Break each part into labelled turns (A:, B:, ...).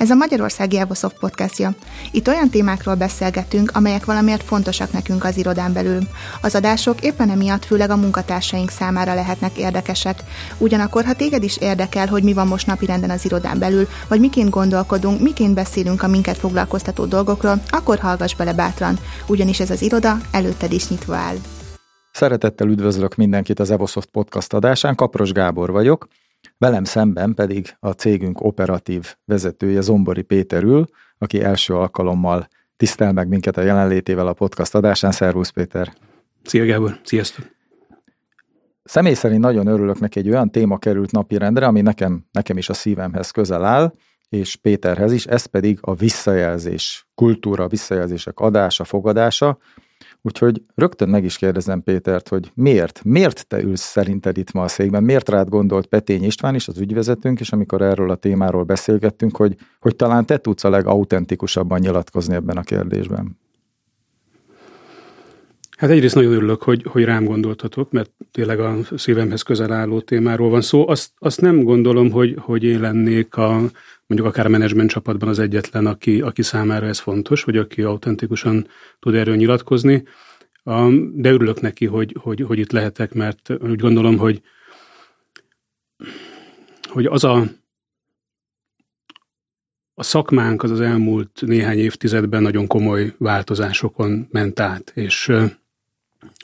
A: Ez a Magyarországi Evosoft podcastja. Itt olyan témákról beszélgetünk, amelyek valamiért fontosak nekünk az irodán belül. Az adások éppen emiatt főleg a munkatársaink számára lehetnek érdekesek. Ugyanakkor, ha téged is érdekel, hogy mi van most napirenden az irodán belül, vagy miként gondolkodunk, miként beszélünk a minket foglalkoztató dolgokról, akkor hallgass bele bátran, ugyanis ez az iroda előtted is nyitva áll.
B: Szeretettel üdvözlök mindenkit az Evosoft podcast adásán, Kapros Gábor vagyok, Velem szemben pedig a cégünk operatív vezetője Zombori Péter ül, aki első alkalommal tisztel meg minket a jelenlétével a podcast adásán. Szervusz Péter!
C: Szia Gábor! Sziasztok!
B: Személy szerint nagyon örülök neki, egy olyan téma került napirendre, ami nekem, nekem is a szívemhez közel áll, és Péterhez is, ez pedig a visszajelzés kultúra, visszajelzések adása, fogadása. Úgyhogy rögtön meg is kérdezem Pétert, hogy miért? Miért te ülsz szerinted itt ma a székben? Miért rád gondolt Petény István is, az ügyvezetőnk, és amikor erről a témáról beszélgettünk, hogy, hogy talán te tudsz a legautentikusabban nyilatkozni ebben a kérdésben?
C: Hát egyrészt nagyon örülök, hogy, hogy rám gondoltatok, mert tényleg a szívemhez közel álló témáról van szó. Azt, azt nem gondolom, hogy, hogy én lennék a, mondjuk akár a menedzsment csapatban az egyetlen, aki, aki számára ez fontos, vagy aki autentikusan tud erről nyilatkozni. De örülök neki, hogy, hogy, hogy itt lehetek, mert úgy gondolom, hogy, hogy az a, a szakmánk az az elmúlt néhány évtizedben nagyon komoly változásokon ment át, és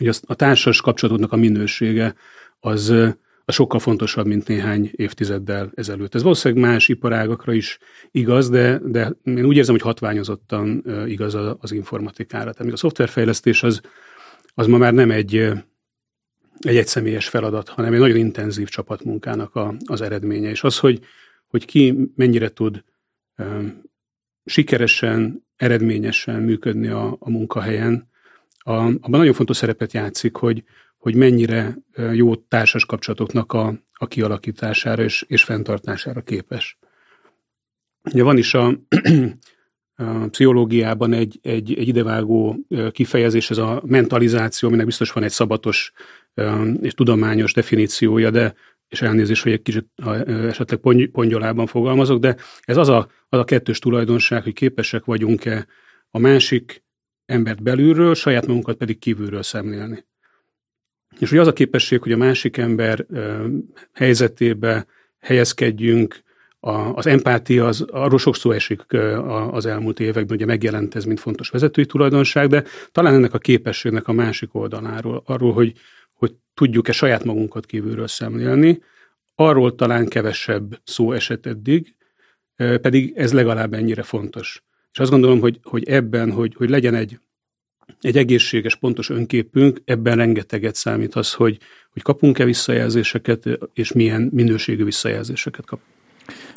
C: Ugye a társas kapcsolatoknak a minősége az, a sokkal fontosabb, mint néhány évtizeddel ezelőtt. Ez valószínűleg más iparágakra is igaz, de, de én úgy érzem, hogy hatványozottan igaz az informatikára. Tehát a szoftverfejlesztés az, az ma már nem egy, egy egyszemélyes feladat, hanem egy nagyon intenzív csapatmunkának a, az eredménye. És az, hogy, hogy ki mennyire tud sikeresen, eredményesen működni a, a munkahelyen, a, abban nagyon fontos szerepet játszik, hogy, hogy mennyire jó társas kapcsolatoknak a, a kialakítására és, és fenntartására képes. Ugye van is a, a pszichológiában egy, egy, egy idevágó kifejezés, ez a mentalizáció, aminek biztos van egy szabatos és tudományos definíciója, de és elnézést, hogy egy kicsit esetleg pongyolában fogalmazok, de ez az a, az a kettős tulajdonság, hogy képesek vagyunk-e a másik embert belülről, saját magunkat pedig kívülről szemlélni. És hogy az a képesség, hogy a másik ember helyzetébe helyezkedjünk, az empátia, az, arról sok szó esik az elmúlt években, ugye megjelent ez, mint fontos vezetői tulajdonság, de talán ennek a képességnek a másik oldaláról, arról, hogy, hogy tudjuk-e saját magunkat kívülről szemlélni, arról talán kevesebb szó esett eddig, pedig ez legalább ennyire fontos. És azt gondolom, hogy, hogy ebben, hogy, hogy legyen egy, egy egészséges, pontos önképünk, ebben rengeteget számít az, hogy, hogy kapunk-e visszajelzéseket, és milyen minőségű visszajelzéseket kapunk.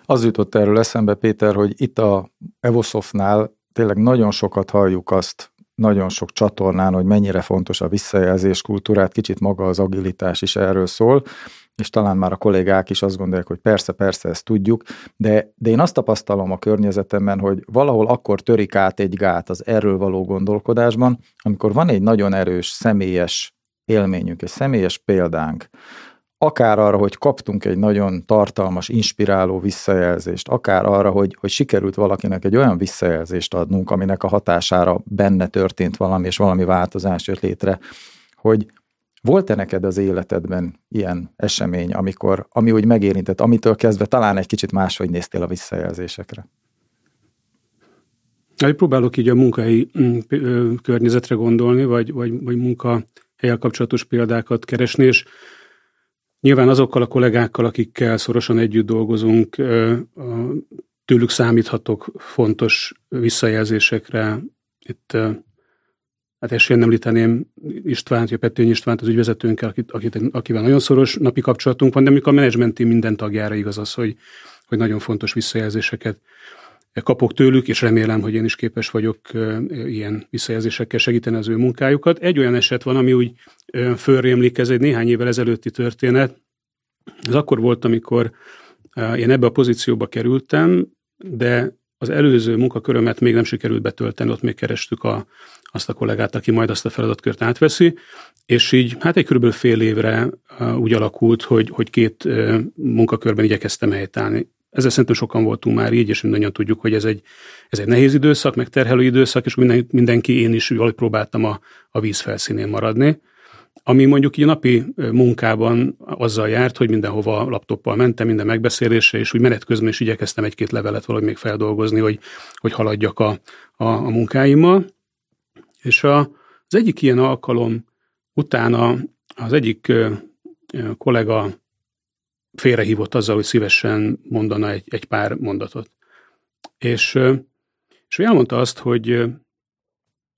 B: Az jutott erről eszembe, Péter, hogy itt a Evosoftnál tényleg nagyon sokat halljuk azt, nagyon sok csatornán, hogy mennyire fontos a visszajelzés kultúrát, kicsit maga az agilitás is erről szól, és talán már a kollégák is azt gondolják, hogy persze, persze, ezt tudjuk, de, de én azt tapasztalom a környezetemben, hogy valahol akkor törik át egy gát az erről való gondolkodásban, amikor van egy nagyon erős személyes élményünk, egy személyes példánk, akár arra, hogy kaptunk egy nagyon tartalmas, inspiráló visszajelzést, akár arra, hogy, hogy sikerült valakinek egy olyan visszajelzést adnunk, aminek a hatására benne történt valami, és valami változás jött létre, hogy, volt-e neked az életedben ilyen esemény, amikor, ami úgy megérintett, amitől kezdve talán egy kicsit máshogy néztél a visszajelzésekre?
C: Hát próbálok így a munkahelyi mm, környezetre gondolni, vagy, vagy, vagy munkahelyel kapcsolatos példákat keresni, és nyilván azokkal a kollégákkal, akikkel szorosan együtt dolgozunk, tőlük számíthatok fontos visszajelzésekre. Itt Hát esélyen említeném Istvánt, Petőny Istvánt, az ügyvezetőnkkel, akit, akit, akivel nagyon szoros napi kapcsolatunk van, de amikor a menedzsmenti minden tagjára igaz az, hogy, hogy nagyon fontos visszajelzéseket kapok tőlük, és remélem, hogy én is képes vagyok ilyen visszajelzésekkel segíteni az ő munkájukat. Egy olyan eset van, ami úgy fölrémlik, ez egy néhány évvel ezelőtti történet. Ez akkor volt, amikor én ebbe a pozícióba kerültem, de az előző munkakörömet még nem sikerült betölteni, ott még kerestük a, azt a kollégát, aki majd azt a feladatkört átveszi, és így hát egy körülbelül fél évre úgy alakult, hogy, hogy két munkakörben igyekeztem helytállni. ezzel szerintem sokan voltunk már így, és mindannyian tudjuk, hogy ez egy, ez egy nehéz időszak, meg terhelő időszak, és minden, mindenki, én is jól próbáltam a, a víz felszínén maradni. Ami mondjuk így a napi munkában azzal járt, hogy mindenhova laptoppal mentem, minden megbeszélésre, és úgy menet közben is igyekeztem egy-két levelet valahogy még feldolgozni, hogy, hogy haladjak a, a, a munkáimmal. És a, az egyik ilyen alkalom utána az egyik kollega félrehívott azzal, hogy szívesen mondana egy, egy pár mondatot. És, és ő elmondta azt, hogy,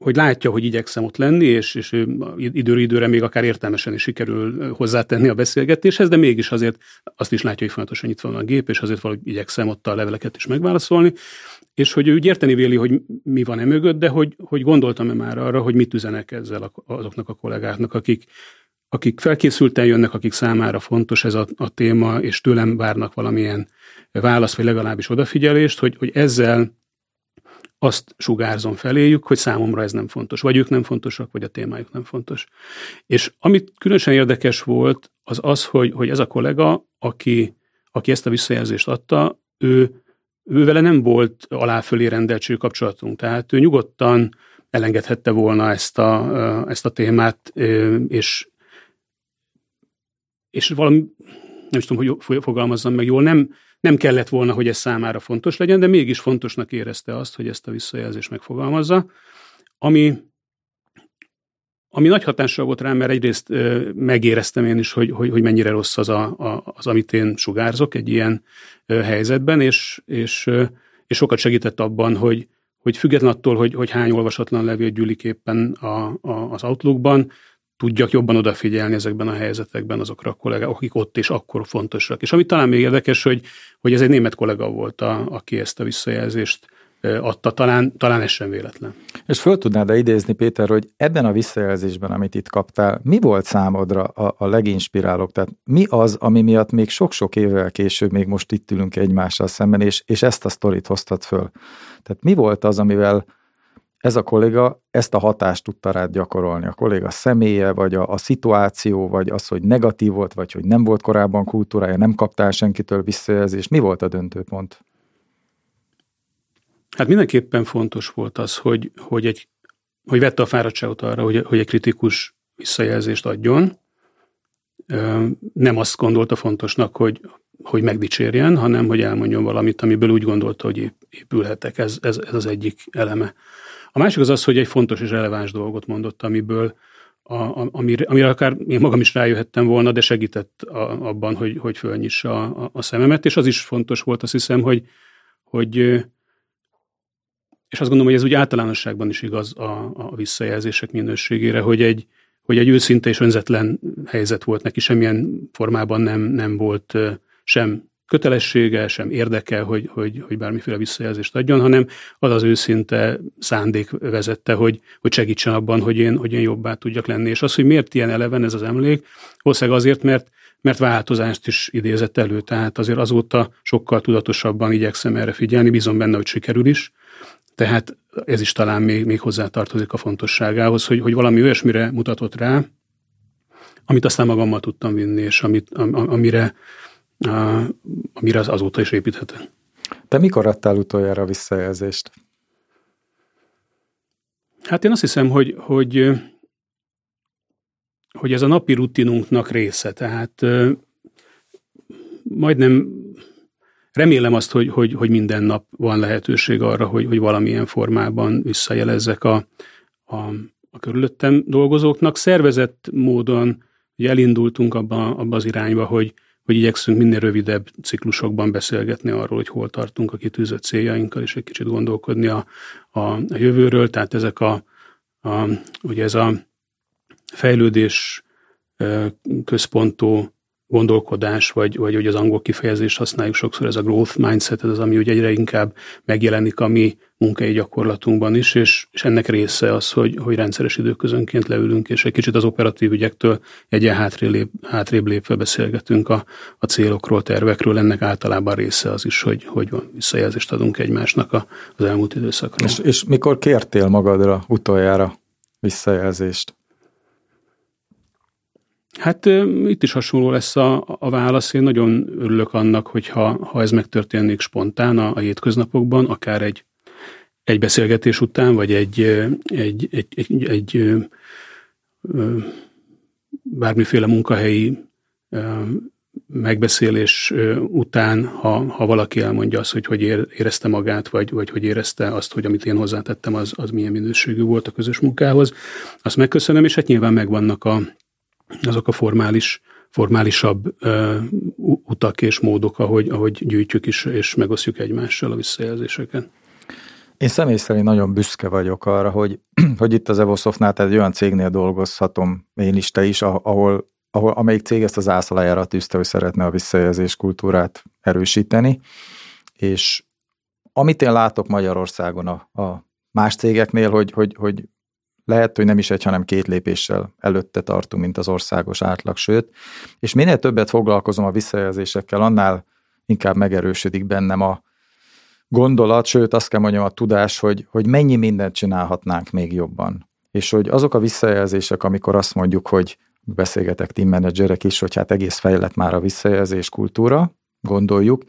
C: hogy látja, hogy igyekszem ott lenni, és, és időről időre még akár értelmesen is sikerül hozzátenni a beszélgetéshez, de mégis azért azt is látja, hogy folyamatosan itt van a gép, és azért valahogy igyekszem ott a leveleket is megválaszolni, és hogy ő úgy érteni véli, hogy mi van e mögött, de hogy, hogy gondoltam-e már arra, hogy mit üzenek ezzel azoknak a kollégáknak, akik, akik felkészülten jönnek, akik számára fontos ez a, a téma, és tőlem várnak valamilyen választ, vagy legalábbis odafigyelést, hogy, hogy ezzel azt sugárzom feléjük, hogy számomra ez nem fontos, vagy ők nem fontosak, vagy a témájuk nem fontos. És amit különösen érdekes volt, az az, hogy, hogy ez a kollega, aki, aki ezt a visszajelzést adta, ő, ő vele nem volt aláfölé rendeltség kapcsolatunk. Tehát ő nyugodtan elengedhette volna ezt a, ezt a témát, és, és valami, nem is tudom, hogy fogalmazzam meg jól, nem, nem kellett volna, hogy ez számára fontos legyen, de mégis fontosnak érezte azt, hogy ezt a visszajelzést megfogalmazza, ami, ami nagy hatással volt rám, mert egyrészt megéreztem én is, hogy, hogy, hogy mennyire rossz az, a, a, az, amit én sugárzok egy ilyen helyzetben, és, és, és sokat segített abban, hogy, hogy független attól, hogy, hogy hány olvasatlan levél gyűlik éppen a, a, az Outlookban, tudjak jobban odafigyelni ezekben a helyzetekben azokra a kollégák, akik ott és akkor fontosak. És ami talán még érdekes, hogy, hogy ez egy német kollega volt, a, aki ezt a visszajelzést adta, talán, talán ez sem véletlen.
B: És föl tudnád-e idézni, Péter, hogy ebben a visszajelzésben, amit itt kaptál, mi volt számodra a, a leginspirálóbb? Tehát mi az, ami miatt még sok-sok évvel később, még most itt ülünk egymással szemben, és, és ezt a sztorit hoztad föl? Tehát mi volt az, amivel ez a kolléga ezt a hatást tudta rád gyakorolni. A kolléga személye, vagy a, a szituáció, vagy az, hogy negatív volt, vagy hogy nem volt korábban kultúrája, nem kaptál senkitől visszajelzést. Mi volt a döntőpont?
C: Hát mindenképpen fontos volt az, hogy, hogy, egy, hogy vette a fáradtságot arra, hogy, hogy egy kritikus visszajelzést adjon. Nem azt gondolta fontosnak, hogy, hogy megdicsérjen, hanem hogy elmondjon valamit, amiből úgy gondolta, hogy épülhetek. Ez, ez, ez az egyik eleme. A másik az az, hogy egy fontos és releváns dolgot mondott, amiből a, a, amire, amire akár én magam is rájöhettem volna, de segített a, abban, hogy, hogy fölnyissa a, a szememet, és az is fontos volt, azt hiszem, hogy, hogy és azt gondolom, hogy ez úgy általánosságban is igaz a, a visszajelzések minőségére, hogy egy, hogy egy őszinte és önzetlen helyzet volt neki, semmilyen formában nem, nem volt sem kötelessége, sem érdeke, hogy, hogy, hogy bármiféle visszajelzést adjon, hanem az az őszinte szándék vezette, hogy, hogy segítsen abban, hogy én, hogy én jobbá tudjak lenni. És az, hogy miért ilyen eleven ez az emlék, valószínűleg azért, mert, mert változást is idézett elő, tehát azért azóta sokkal tudatosabban igyekszem erre figyelni, bízom benne, hogy sikerül is. Tehát ez is talán még, még hozzátartozik a fontosságához, hogy, hogy valami olyasmire mutatott rá, amit aztán magammal tudtam vinni, és amit, amire, amire az azóta is építhető.
B: Te mikor adtál utoljára visszajelzést?
C: Hát én azt hiszem, hogy, hogy, hogy ez a napi rutinunknak része. Tehát majdnem remélem azt, hogy, hogy, hogy minden nap van lehetőség arra, hogy, hogy valamilyen formában visszajelezzek a, a, a körülöttem dolgozóknak. Szervezett módon elindultunk abba, abba az irányba, hogy, hogy igyekszünk minél rövidebb ciklusokban beszélgetni arról, hogy hol tartunk a kitűzött céljainkkal, és egy kicsit gondolkodni a, a, a jövőről. Tehát ezek a, a ugye ez a fejlődés központú gondolkodás, vagy, vagy hogy az angol kifejezést használjuk sokszor, ez a growth mindset, ez az, ami ugye egyre inkább megjelenik a mi munkai gyakorlatunkban is, és, és ennek része az, hogy, hogy rendszeres időközönként leülünk, és egy kicsit az operatív ügyektől egyen hátrébb, hátrébb lépve beszélgetünk a, a célokról, tervekről, ennek általában része az is, hogy, hogy visszajelzést adunk egymásnak a, az elmúlt időszakra.
B: És, és mikor kértél magadra utoljára visszajelzést?
C: Hát itt is hasonló lesz a, a válasz. Én nagyon örülök annak, hogyha ha ez megtörténik spontán a, a hétköznapokban, akár egy, egy beszélgetés után, vagy egy, egy, egy, egy, egy, bármiféle munkahelyi megbeszélés után, ha, ha valaki elmondja azt, hogy hogy érezte magát, vagy, vagy hogy érezte azt, hogy amit én hozzátettem, az, az milyen minőségű volt a közös munkához, azt megköszönöm, és hát nyilván megvannak a, azok a formális, formálisabb uh, utak és módok, ahogy, ahogy gyűjtjük is, és megosztjuk egymással a visszajelzéseket.
B: Én személy szerint nagyon büszke vagyok arra, hogy, hogy itt az Evosoftnál, tehát egy olyan cégnél dolgozhatom én is, te is, ahol, ahol amelyik cég ezt az ászlajára tűzte, hogy szeretne a visszajelzés kultúrát erősíteni, és amit én látok Magyarországon a, a más cégeknél, hogy, hogy, hogy lehet, hogy nem is egy, hanem két lépéssel előtte tartunk, mint az országos átlag, sőt, és minél többet foglalkozom a visszajelzésekkel, annál inkább megerősödik bennem a gondolat, sőt azt kell mondjam a tudás, hogy, hogy mennyi mindent csinálhatnánk még jobban. És hogy azok a visszajelzések, amikor azt mondjuk, hogy beszélgetek team menedzserek is, hogy hát egész fejlett már a visszajelzés kultúra, gondoljuk,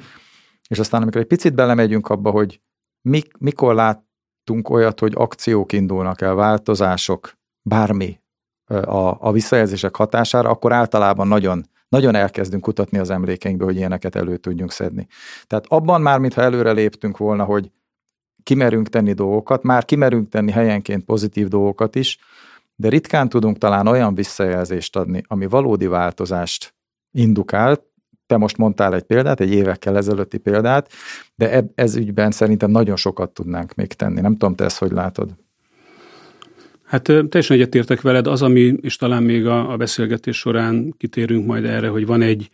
B: és aztán amikor egy picit belemegyünk abba, hogy mik, mikor lát, láttunk olyat, hogy akciók indulnak el, változások, bármi a, a visszajelzések hatására, akkor általában nagyon, nagyon elkezdünk kutatni az emlékeinkbe, hogy ilyeneket elő tudjunk szedni. Tehát abban már, mintha előre léptünk volna, hogy kimerünk tenni dolgokat, már kimerünk tenni helyenként pozitív dolgokat is, de ritkán tudunk talán olyan visszajelzést adni, ami valódi változást indukált, te most mondtál egy példát, egy évekkel ezelőtti példát, de ez ügyben szerintem nagyon sokat tudnánk még tenni. Nem tudom, te ezt hogy látod?
C: Hát teljesen egyetértek veled. Az, ami, és talán még a, a beszélgetés során kitérünk majd erre, hogy van egy,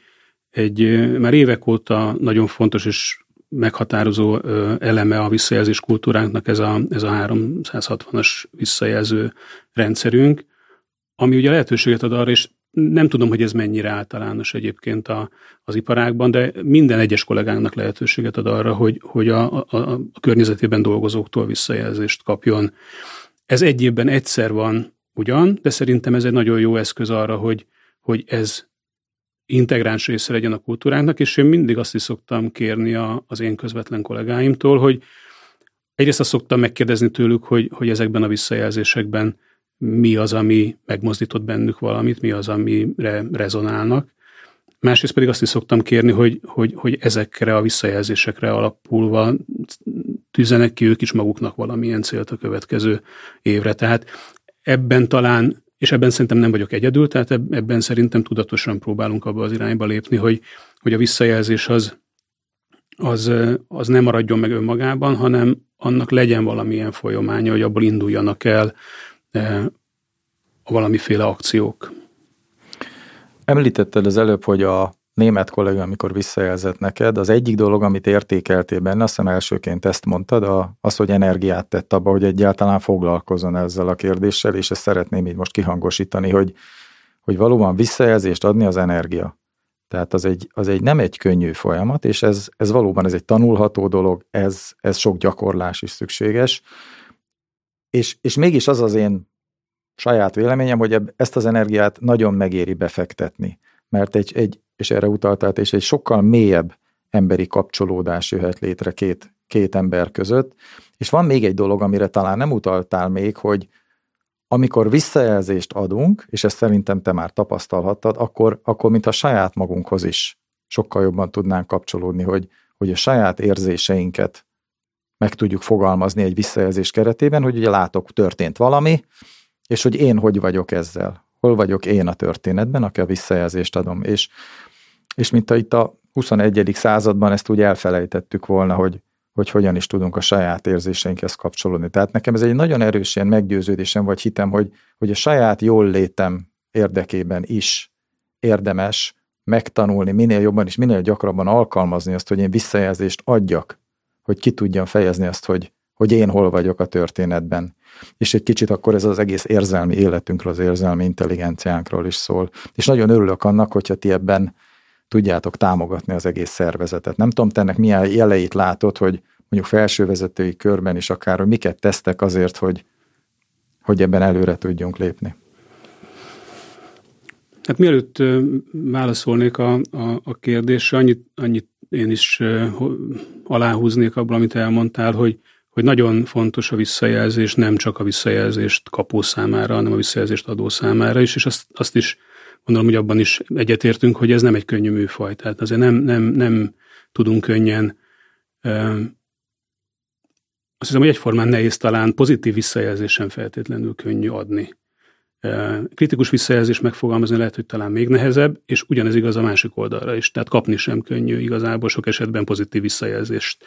C: egy már évek óta nagyon fontos és meghatározó eleme a visszajelzés kultúránknak ez a, ez a 360-as visszajelző rendszerünk, ami ugye lehetőséget ad arra, és nem tudom, hogy ez mennyire általános egyébként a, az iparágban, de minden egyes kollégánknak lehetőséget ad arra, hogy, hogy a, a, a környezetében dolgozóktól visszajelzést kapjon. Ez egy évben egyszer van ugyan, de szerintem ez egy nagyon jó eszköz arra, hogy, hogy ez integráns része legyen a kultúránknak, és én mindig azt is szoktam kérni a, az én közvetlen kollégáimtól, hogy egyrészt azt szoktam megkérdezni tőlük, hogy, hogy ezekben a visszajelzésekben mi az, ami megmozdított bennük valamit, mi az, amire rezonálnak. Másrészt pedig azt is szoktam kérni, hogy, hogy, hogy ezekre a visszajelzésekre alapulva tűzenek ki ők is maguknak valamilyen célt a következő évre. Tehát ebben talán, és ebben szerintem nem vagyok egyedül, tehát ebben szerintem tudatosan próbálunk abba az irányba lépni, hogy, hogy a visszajelzés az, az, az nem maradjon meg önmagában, hanem annak legyen valamilyen folyamánya, hogy abból induljanak el valamiféle akciók.
B: Említetted az előbb, hogy a német kollega, amikor visszajelzett neked, az egyik dolog, amit értékeltél benne, azt hiszem elsőként ezt mondtad, az, hogy energiát tett abba, hogy egyáltalán foglalkozzon ezzel a kérdéssel, és ezt szeretném így most kihangosítani, hogy, hogy valóban visszajelzést adni az energia. Tehát az egy, az egy nem egy könnyű folyamat, és ez, ez valóban ez egy tanulható dolog, ez, ez sok gyakorlás is szükséges, és, és mégis az az én saját véleményem, hogy ezt az energiát nagyon megéri befektetni, mert egy, egy és erre utaltál, és egy sokkal mélyebb emberi kapcsolódás jöhet létre két, két ember között. És van még egy dolog, amire talán nem utaltál még, hogy amikor visszajelzést adunk, és ezt szerintem te már tapasztalhattad, akkor, akkor mintha saját magunkhoz is sokkal jobban tudnánk kapcsolódni, hogy, hogy a saját érzéseinket meg tudjuk fogalmazni egy visszajelzés keretében, hogy ugye látok, történt valami, és hogy én hogy vagyok ezzel. Hol vagyok én a történetben, aki a visszajelzést adom. És, és mint a itt a 21. században ezt úgy elfelejtettük volna, hogy, hogy hogyan is tudunk a saját érzéseinkhez kapcsolódni. Tehát nekem ez egy nagyon erős ilyen meggyőződésem, vagy hitem, hogy, hogy a saját jól létem érdekében is érdemes megtanulni minél jobban és minél gyakrabban alkalmazni azt, hogy én visszajelzést adjak hogy ki tudjam fejezni azt, hogy, hogy én hol vagyok a történetben. És egy kicsit akkor ez az egész érzelmi életünkről, az érzelmi intelligenciánkról is szól. És nagyon örülök annak, hogyha ti ebben tudjátok támogatni az egész szervezetet. Nem tudom, te ennek milyen jeleit látod, hogy mondjuk felsővezetői körben is akár, hogy miket tesztek azért, hogy, hogy ebben előre tudjunk lépni.
C: Hát mielőtt válaszolnék a, a, a kérdésre, annyit, annyit én is aláhúznék abból, amit elmondtál, hogy, hogy nagyon fontos a visszajelzés, nem csak a visszajelzést kapó számára, hanem a visszajelzést adó számára is, és azt, azt is gondolom, hogy abban is egyetértünk, hogy ez nem egy könnyű műfaj. Tehát azért nem, nem, nem tudunk könnyen azt hiszem, hogy egyformán nehéz talán pozitív visszajelzésen feltétlenül könnyű adni. Kritikus visszajelzés megfogalmazni lehet, hogy talán még nehezebb, és ugyanez igaz a másik oldalra is. Tehát kapni sem könnyű igazából sok esetben pozitív visszajelzést.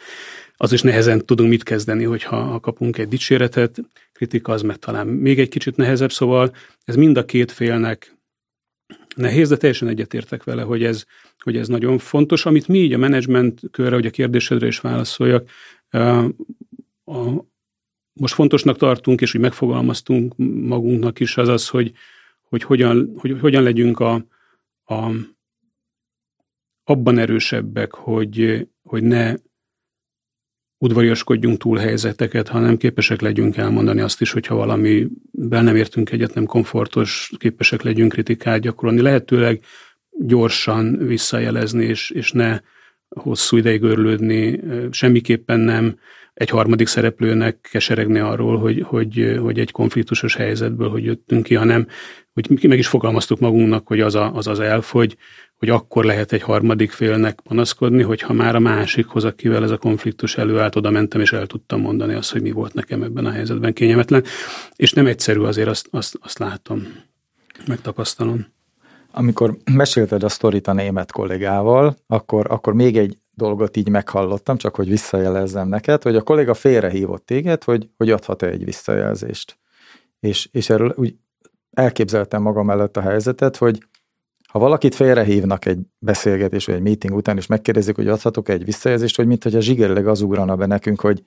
C: Az is nehezen tudunk mit kezdeni, hogyha ha kapunk egy dicséretet, kritika az meg talán még egy kicsit nehezebb, szóval ez mind a két félnek nehéz, de teljesen egyetértek vele, hogy ez, hogy ez nagyon fontos. Amit mi így a menedzsment körre, hogy a kérdésedre is válaszoljak, most fontosnak tartunk, és hogy megfogalmaztunk magunknak is, az az, hogy, hogy, hogyan, hogy hogyan legyünk a, a, abban erősebbek, hogy, hogy ne udvariaskodjunk túl helyzeteket, hanem képesek legyünk elmondani azt is, hogyha valamivel nem értünk egyet, nem komfortos, képesek legyünk kritikát gyakorolni, lehetőleg gyorsan visszajelezni, és, és ne hosszú ideig örlődni, semmiképpen nem egy harmadik szereplőnek keseregni arról, hogy, hogy, hogy egy konfliktusos helyzetből, hogy jöttünk ki, hanem hogy meg is fogalmaztuk magunknak, hogy az a, az, az elf, hogy, hogy akkor lehet egy harmadik félnek panaszkodni, hogyha már a másikhoz, akivel ez a konfliktus előállt, oda mentem, és el tudtam mondani azt, hogy mi volt nekem ebben a helyzetben kényelmetlen. És nem egyszerű azért, azt, azt, azt látom, megtapasztalom.
B: Amikor mesélted a sztorit a német kollégával, akkor, akkor még egy dolgot így meghallottam, csak hogy visszajelezzem neked, hogy a kolléga félrehívott téged, hogy, hogy adhat-e egy visszajelzést. És, és erről úgy elképzeltem magam mellett a helyzetet, hogy ha valakit félrehívnak egy beszélgetés vagy egy meeting után, és megkérdezik, hogy adhatok egy visszajelzést, hogy mint hogy a zsigerileg az ugrana be nekünk, hogy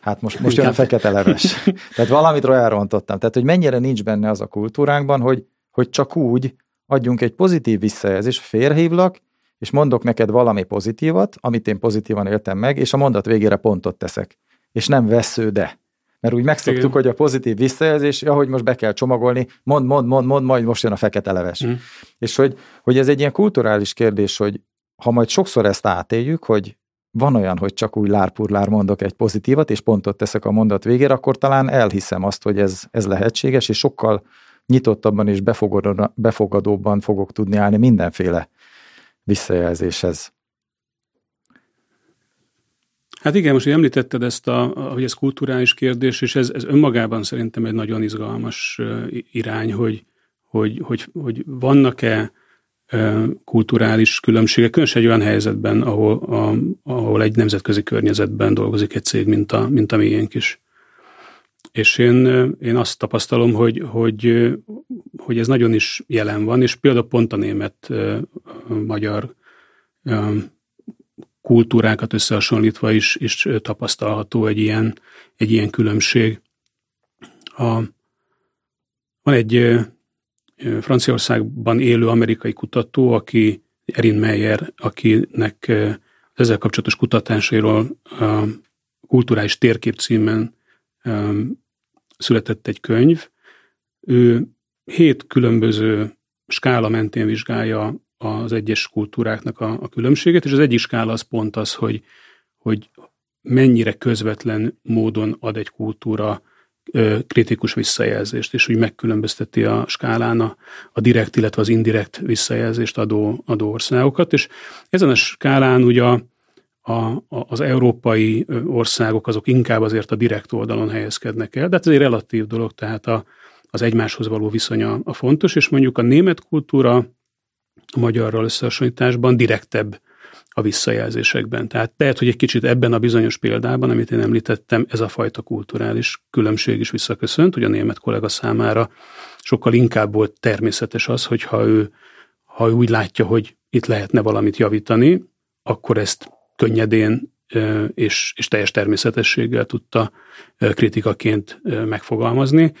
B: hát most, most jön a fekete leves. Tehát valamit elrontottam. Tehát, hogy mennyire nincs benne az a kultúránkban, hogy, hogy csak úgy adjunk egy pozitív visszajelzést, félrehívlak, és mondok neked valami pozitívat, amit én pozitívan éltem meg, és a mondat végére pontot teszek. És nem vesző, de. Mert úgy megszoktuk, Igen. hogy a pozitív visszajelzés, ahogy most be kell csomagolni, mond, mond, mond, mond, majd most jön a fekete leves. Mm. És hogy, hogy ez egy ilyen kulturális kérdés, hogy ha majd sokszor ezt átéljük, hogy van olyan, hogy csak úgy lárpurlár mondok egy pozitívat, és pontot teszek a mondat végére, akkor talán elhiszem azt, hogy ez, ez lehetséges, és sokkal nyitottabban és befogadóbban fogok tudni állni mindenféle visszajelzéshez.
C: Hát igen, most említetted ezt, a, hogy ez kulturális kérdés, és ez, ez önmagában szerintem egy nagyon izgalmas irány, hogy, hogy, hogy, hogy vannak-e kulturális különbségek, különösen egy olyan helyzetben, ahol, a, ahol egy nemzetközi környezetben dolgozik egy cég, mint a, mint a miénk is. És én, én azt tapasztalom, hogy, hogy, hogy ez nagyon is jelen van, és például pont a német-magyar kultúrákat összehasonlítva is, is tapasztalható egy ilyen, egy ilyen különbség. A, van egy Franciaországban élő amerikai kutató, aki Erin Meyer, akinek ezzel kapcsolatos kutatásairól a kulturális térkép címen született egy könyv. Ő hét különböző skála mentén vizsgálja az egyes kultúráknak a, a különbséget, és az egyik skála az pont az, hogy, hogy mennyire közvetlen módon ad egy kultúra ö, kritikus visszajelzést, és úgy megkülönbözteti a skálán a, a direkt, illetve az indirekt visszajelzést adó, adó országokat, és ezen a skálán ugye a, a, az európai országok azok inkább azért a direkt oldalon helyezkednek el, de hát ez egy relatív dolog, tehát a, az egymáshoz való viszonya a fontos, és mondjuk a német kultúra a magyarral összehasonlításban direktebb a visszajelzésekben. Tehát lehet, hogy egy kicsit ebben a bizonyos példában, amit én említettem, ez a fajta kulturális különbség is visszaköszönt, hogy a német kollega számára sokkal inkább volt természetes az, hogyha ő, ha ő úgy látja, hogy itt lehetne valamit javítani, akkor ezt könnyedén és, és teljes természetességgel tudta kritikaként megfogalmazni,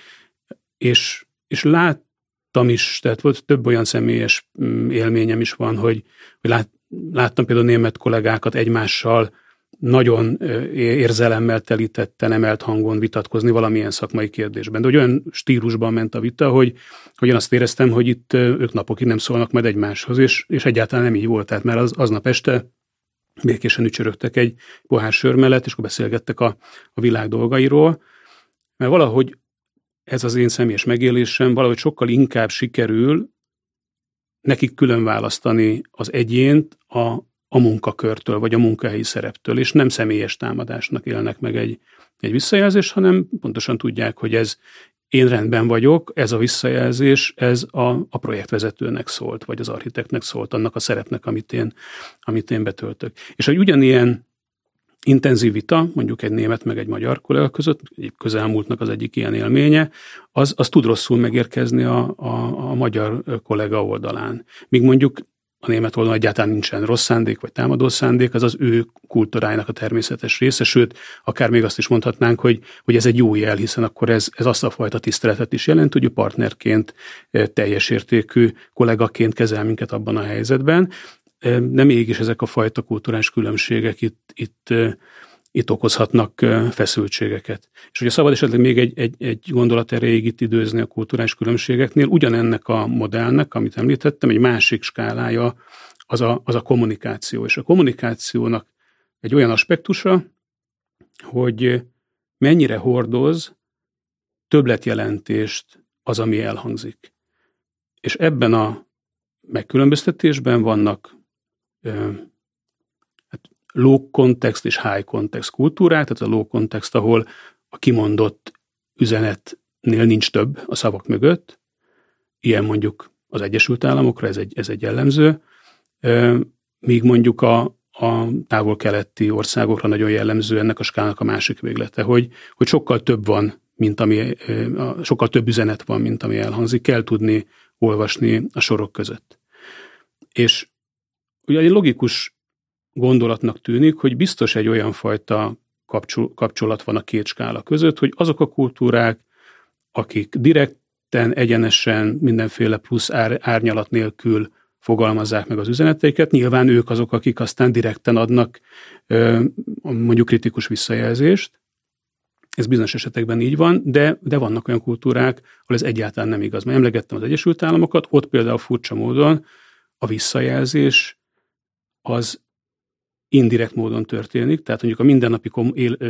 C: és, és láttam is, tehát volt több olyan személyes mm, élményem is van, hogy, hogy lát, láttam például német kollégákat egymással nagyon érzelemmel telítetten, emelt hangon vitatkozni valamilyen szakmai kérdésben. De hogy olyan stílusban ment a vita, hogy, hogy én azt éreztem, hogy itt ők napokig nem szólnak majd egymáshoz, és, és egyáltalán nem így volt. Tehát már az, aznap este békésen ücsörögtek egy pohár sör mellett, és akkor beszélgettek a, a világ dolgairól, mert valahogy ez az én személyes megélésem, valahogy sokkal inkább sikerül nekik külön választani az egyént a, a munkakörtől, vagy a munkahelyi szereptől, és nem személyes támadásnak élnek meg egy, egy visszajelzést, hanem pontosan tudják, hogy ez én rendben vagyok, ez a visszajelzés, ez a, a projektvezetőnek szólt, vagy az architektnek szólt, annak a szerepnek, amit én, amit én betöltök. És hogy ugyanilyen intenzív vita, mondjuk egy német meg egy magyar kollega között, egy közelmúltnak az egyik ilyen élménye, az, az tud rosszul megérkezni a, a, a magyar kollega oldalán. Míg mondjuk a német oldalon egyáltalán nincsen rossz szándék vagy támadó szándék, az az ő kultúrájának a természetes része, sőt, akár még azt is mondhatnánk, hogy, hogy ez egy jó jel, hiszen akkor ez, ez azt a fajta tiszteletet is jelent, hogy partnerként, eh, teljes értékű kollégaként kezel minket abban a helyzetben, de mégis ezek a fajta kulturális különbségek itt, itt itt okozhatnak feszültségeket. És hogyha szabad esetleg még egy, egy, egy gondolat erejéig itt időzni a kulturális különbségeknél, ugyanennek a modellnek, amit említettem, egy másik skálája az a, az a kommunikáció. És a kommunikációnak egy olyan aspektusa, hogy mennyire hordoz többletjelentést az, ami elhangzik. És ebben a megkülönböztetésben vannak low context és high context kultúrák, tehát a low context, ahol a kimondott üzenetnél nincs több a szavak mögött, ilyen mondjuk az Egyesült Államokra, ez egy, ez egy jellemző, míg mondjuk a, a távol-keleti országokra nagyon jellemző ennek a skálának a másik véglete, hogy, hogy sokkal több van, mint ami, sokkal több üzenet van, mint ami elhangzik, kell tudni olvasni a sorok között. És ugye egy logikus gondolatnak tűnik, hogy biztos egy olyan fajta kapcsolat van a két skála között, hogy azok a kultúrák, akik direkten, egyenesen, mindenféle plusz ár, árnyalat nélkül fogalmazzák meg az üzeneteiket, nyilván ők azok, akik aztán direkten adnak mondjuk kritikus visszajelzést, ez bizonyos esetekben így van, de, de vannak olyan kultúrák, ahol ez egyáltalán nem igaz. Mert emlegettem az Egyesült Államokat, ott például furcsa módon a visszajelzés az indirekt módon történik, tehát mondjuk a mindennapi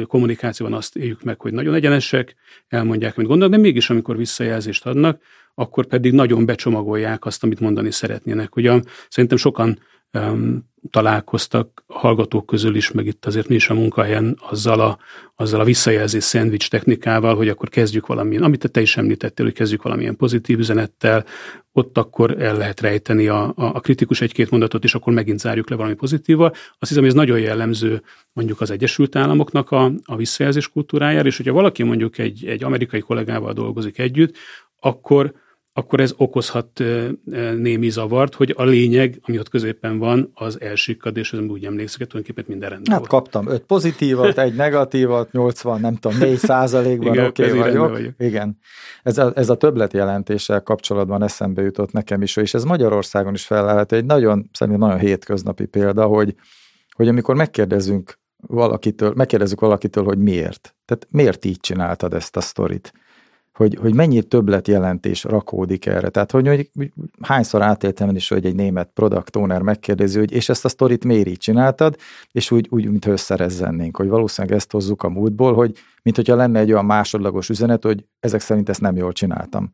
C: kommunikációban azt éljük meg, hogy nagyon egyenesek, elmondják, amit gondolnak, de mégis amikor visszajelzést adnak, akkor pedig nagyon becsomagolják azt, amit mondani szeretnének. Ugye szerintem sokan um, találkoztak hallgatók közül is, meg itt azért mi is a munkahelyen azzal a, azzal a visszajelzés szendvics technikával, hogy akkor kezdjük valamilyen, amit te is említettél, hogy kezdjük valamilyen pozitív üzenettel, ott akkor el lehet rejteni a, a, a kritikus egy-két mondatot, és akkor megint zárjuk le valami pozitívval. Azt hiszem, ez nagyon jellemző mondjuk az Egyesült Államoknak a, a visszajelzés kultúrájára, és hogyha valaki mondjuk egy, egy amerikai kollégával dolgozik együtt, akkor akkor ez okozhat némi zavart, hogy a lényeg, ami ott középen van, az elsikkad, és ez úgy emlékszik, hogy tulajdonképpen minden rendben
B: Hát volt. kaptam öt pozitívat, egy negatívat, 80, nem tudom, 4 százalékban oké okay vagyok. vagyok. Igen. Ez a, ez a többlet jelentéssel kapcsolatban eszembe jutott nekem is, és ez Magyarországon is felelhető. Egy nagyon, szerintem nagyon hétköznapi példa, hogy, hogy amikor megkérdezünk valakitől, megkérdezzük valakitől, hogy miért. Tehát miért így csináltad ezt a sztorit? Hogy, hogy mennyi többlet jelentés rakódik erre. Tehát, hogy, hogy hányszor átéltem is, hogy egy német product owner megkérdezi, hogy és ezt a sztorit miért így csináltad, és úgy, úgy mint összerezzennénk, hogy valószínűleg ezt hozzuk a múltból, hogy mint hogyha lenne egy olyan másodlagos üzenet, hogy ezek szerint ezt nem jól csináltam.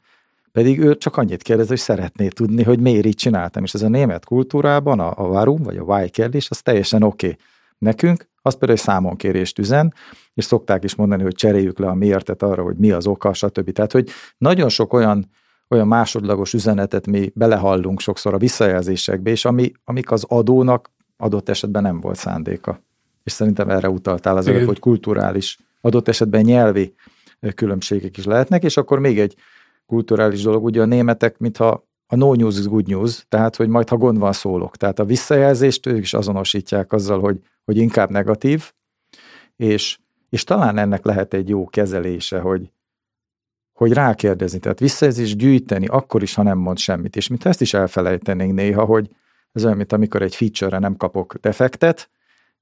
B: Pedig ő csak annyit kérdez, hogy szeretné tudni, hogy miért így csináltam. És ez a német kultúrában a, a varum, vagy a why kérdés, az teljesen oké. Okay. Nekünk az például egy számonkérést üzen, és szokták is mondani, hogy cseréljük le a miértet arra, hogy mi az oka, stb. Tehát, hogy nagyon sok olyan, olyan másodlagos üzenetet mi belehallunk sokszor a visszajelzésekbe, és ami, amik az adónak adott esetben nem volt szándéka. És szerintem erre utaltál az előbb, hogy kulturális, adott esetben nyelvi különbségek is lehetnek, és akkor még egy kulturális dolog, ugye a németek, mintha a no news is good news, tehát, hogy majd ha gond van, szólok. Tehát a visszajelzést ők is azonosítják azzal, hogy, hogy inkább negatív, és, és talán ennek lehet egy jó kezelése, hogy, hogy rákérdezni, tehát visszajelzést gyűjteni, akkor is, ha nem mond semmit. És mint ezt is elfelejtenénk néha, hogy ez olyan, mint amikor egy feature-re nem kapok defektet,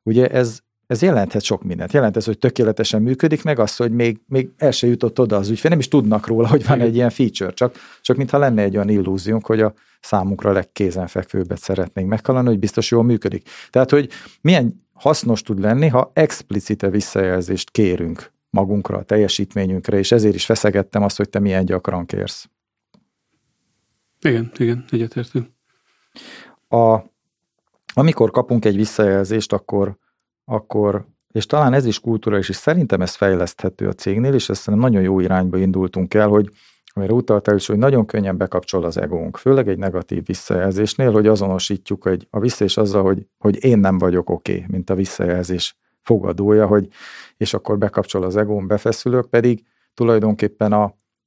B: ugye ez, ez jelenthet sok mindent. Jelent ez, hogy tökéletesen működik, meg az, hogy még, még el se jutott oda az ügyfél, nem is tudnak róla, hogy van egy ilyen feature, csak, csak mintha lenne egy olyan illúziónk, hogy a számunkra legkézenfekvőbbet szeretnénk meghallani, hogy biztos jól működik. Tehát, hogy milyen hasznos tud lenni, ha explicite visszajelzést kérünk magunkra, a teljesítményünkre, és ezért is feszegettem azt, hogy te milyen gyakran kérsz.
C: Igen, igen, egyetértő.
B: A, amikor kapunk egy visszajelzést, akkor, akkor és talán ez is kulturális, és szerintem ez fejleszthető a cégnél, és ezt nagyon jó irányba indultunk el, hogy amire utaltál is, hogy nagyon könnyen bekapcsol az egónk, főleg egy negatív visszajelzésnél, hogy azonosítjuk egy, a visszajelzés azzal, hogy, hogy én nem vagyok oké, okay, mint a visszajelzés fogadója, hogy és akkor bekapcsol az egón, befeszülök, pedig tulajdonképpen a,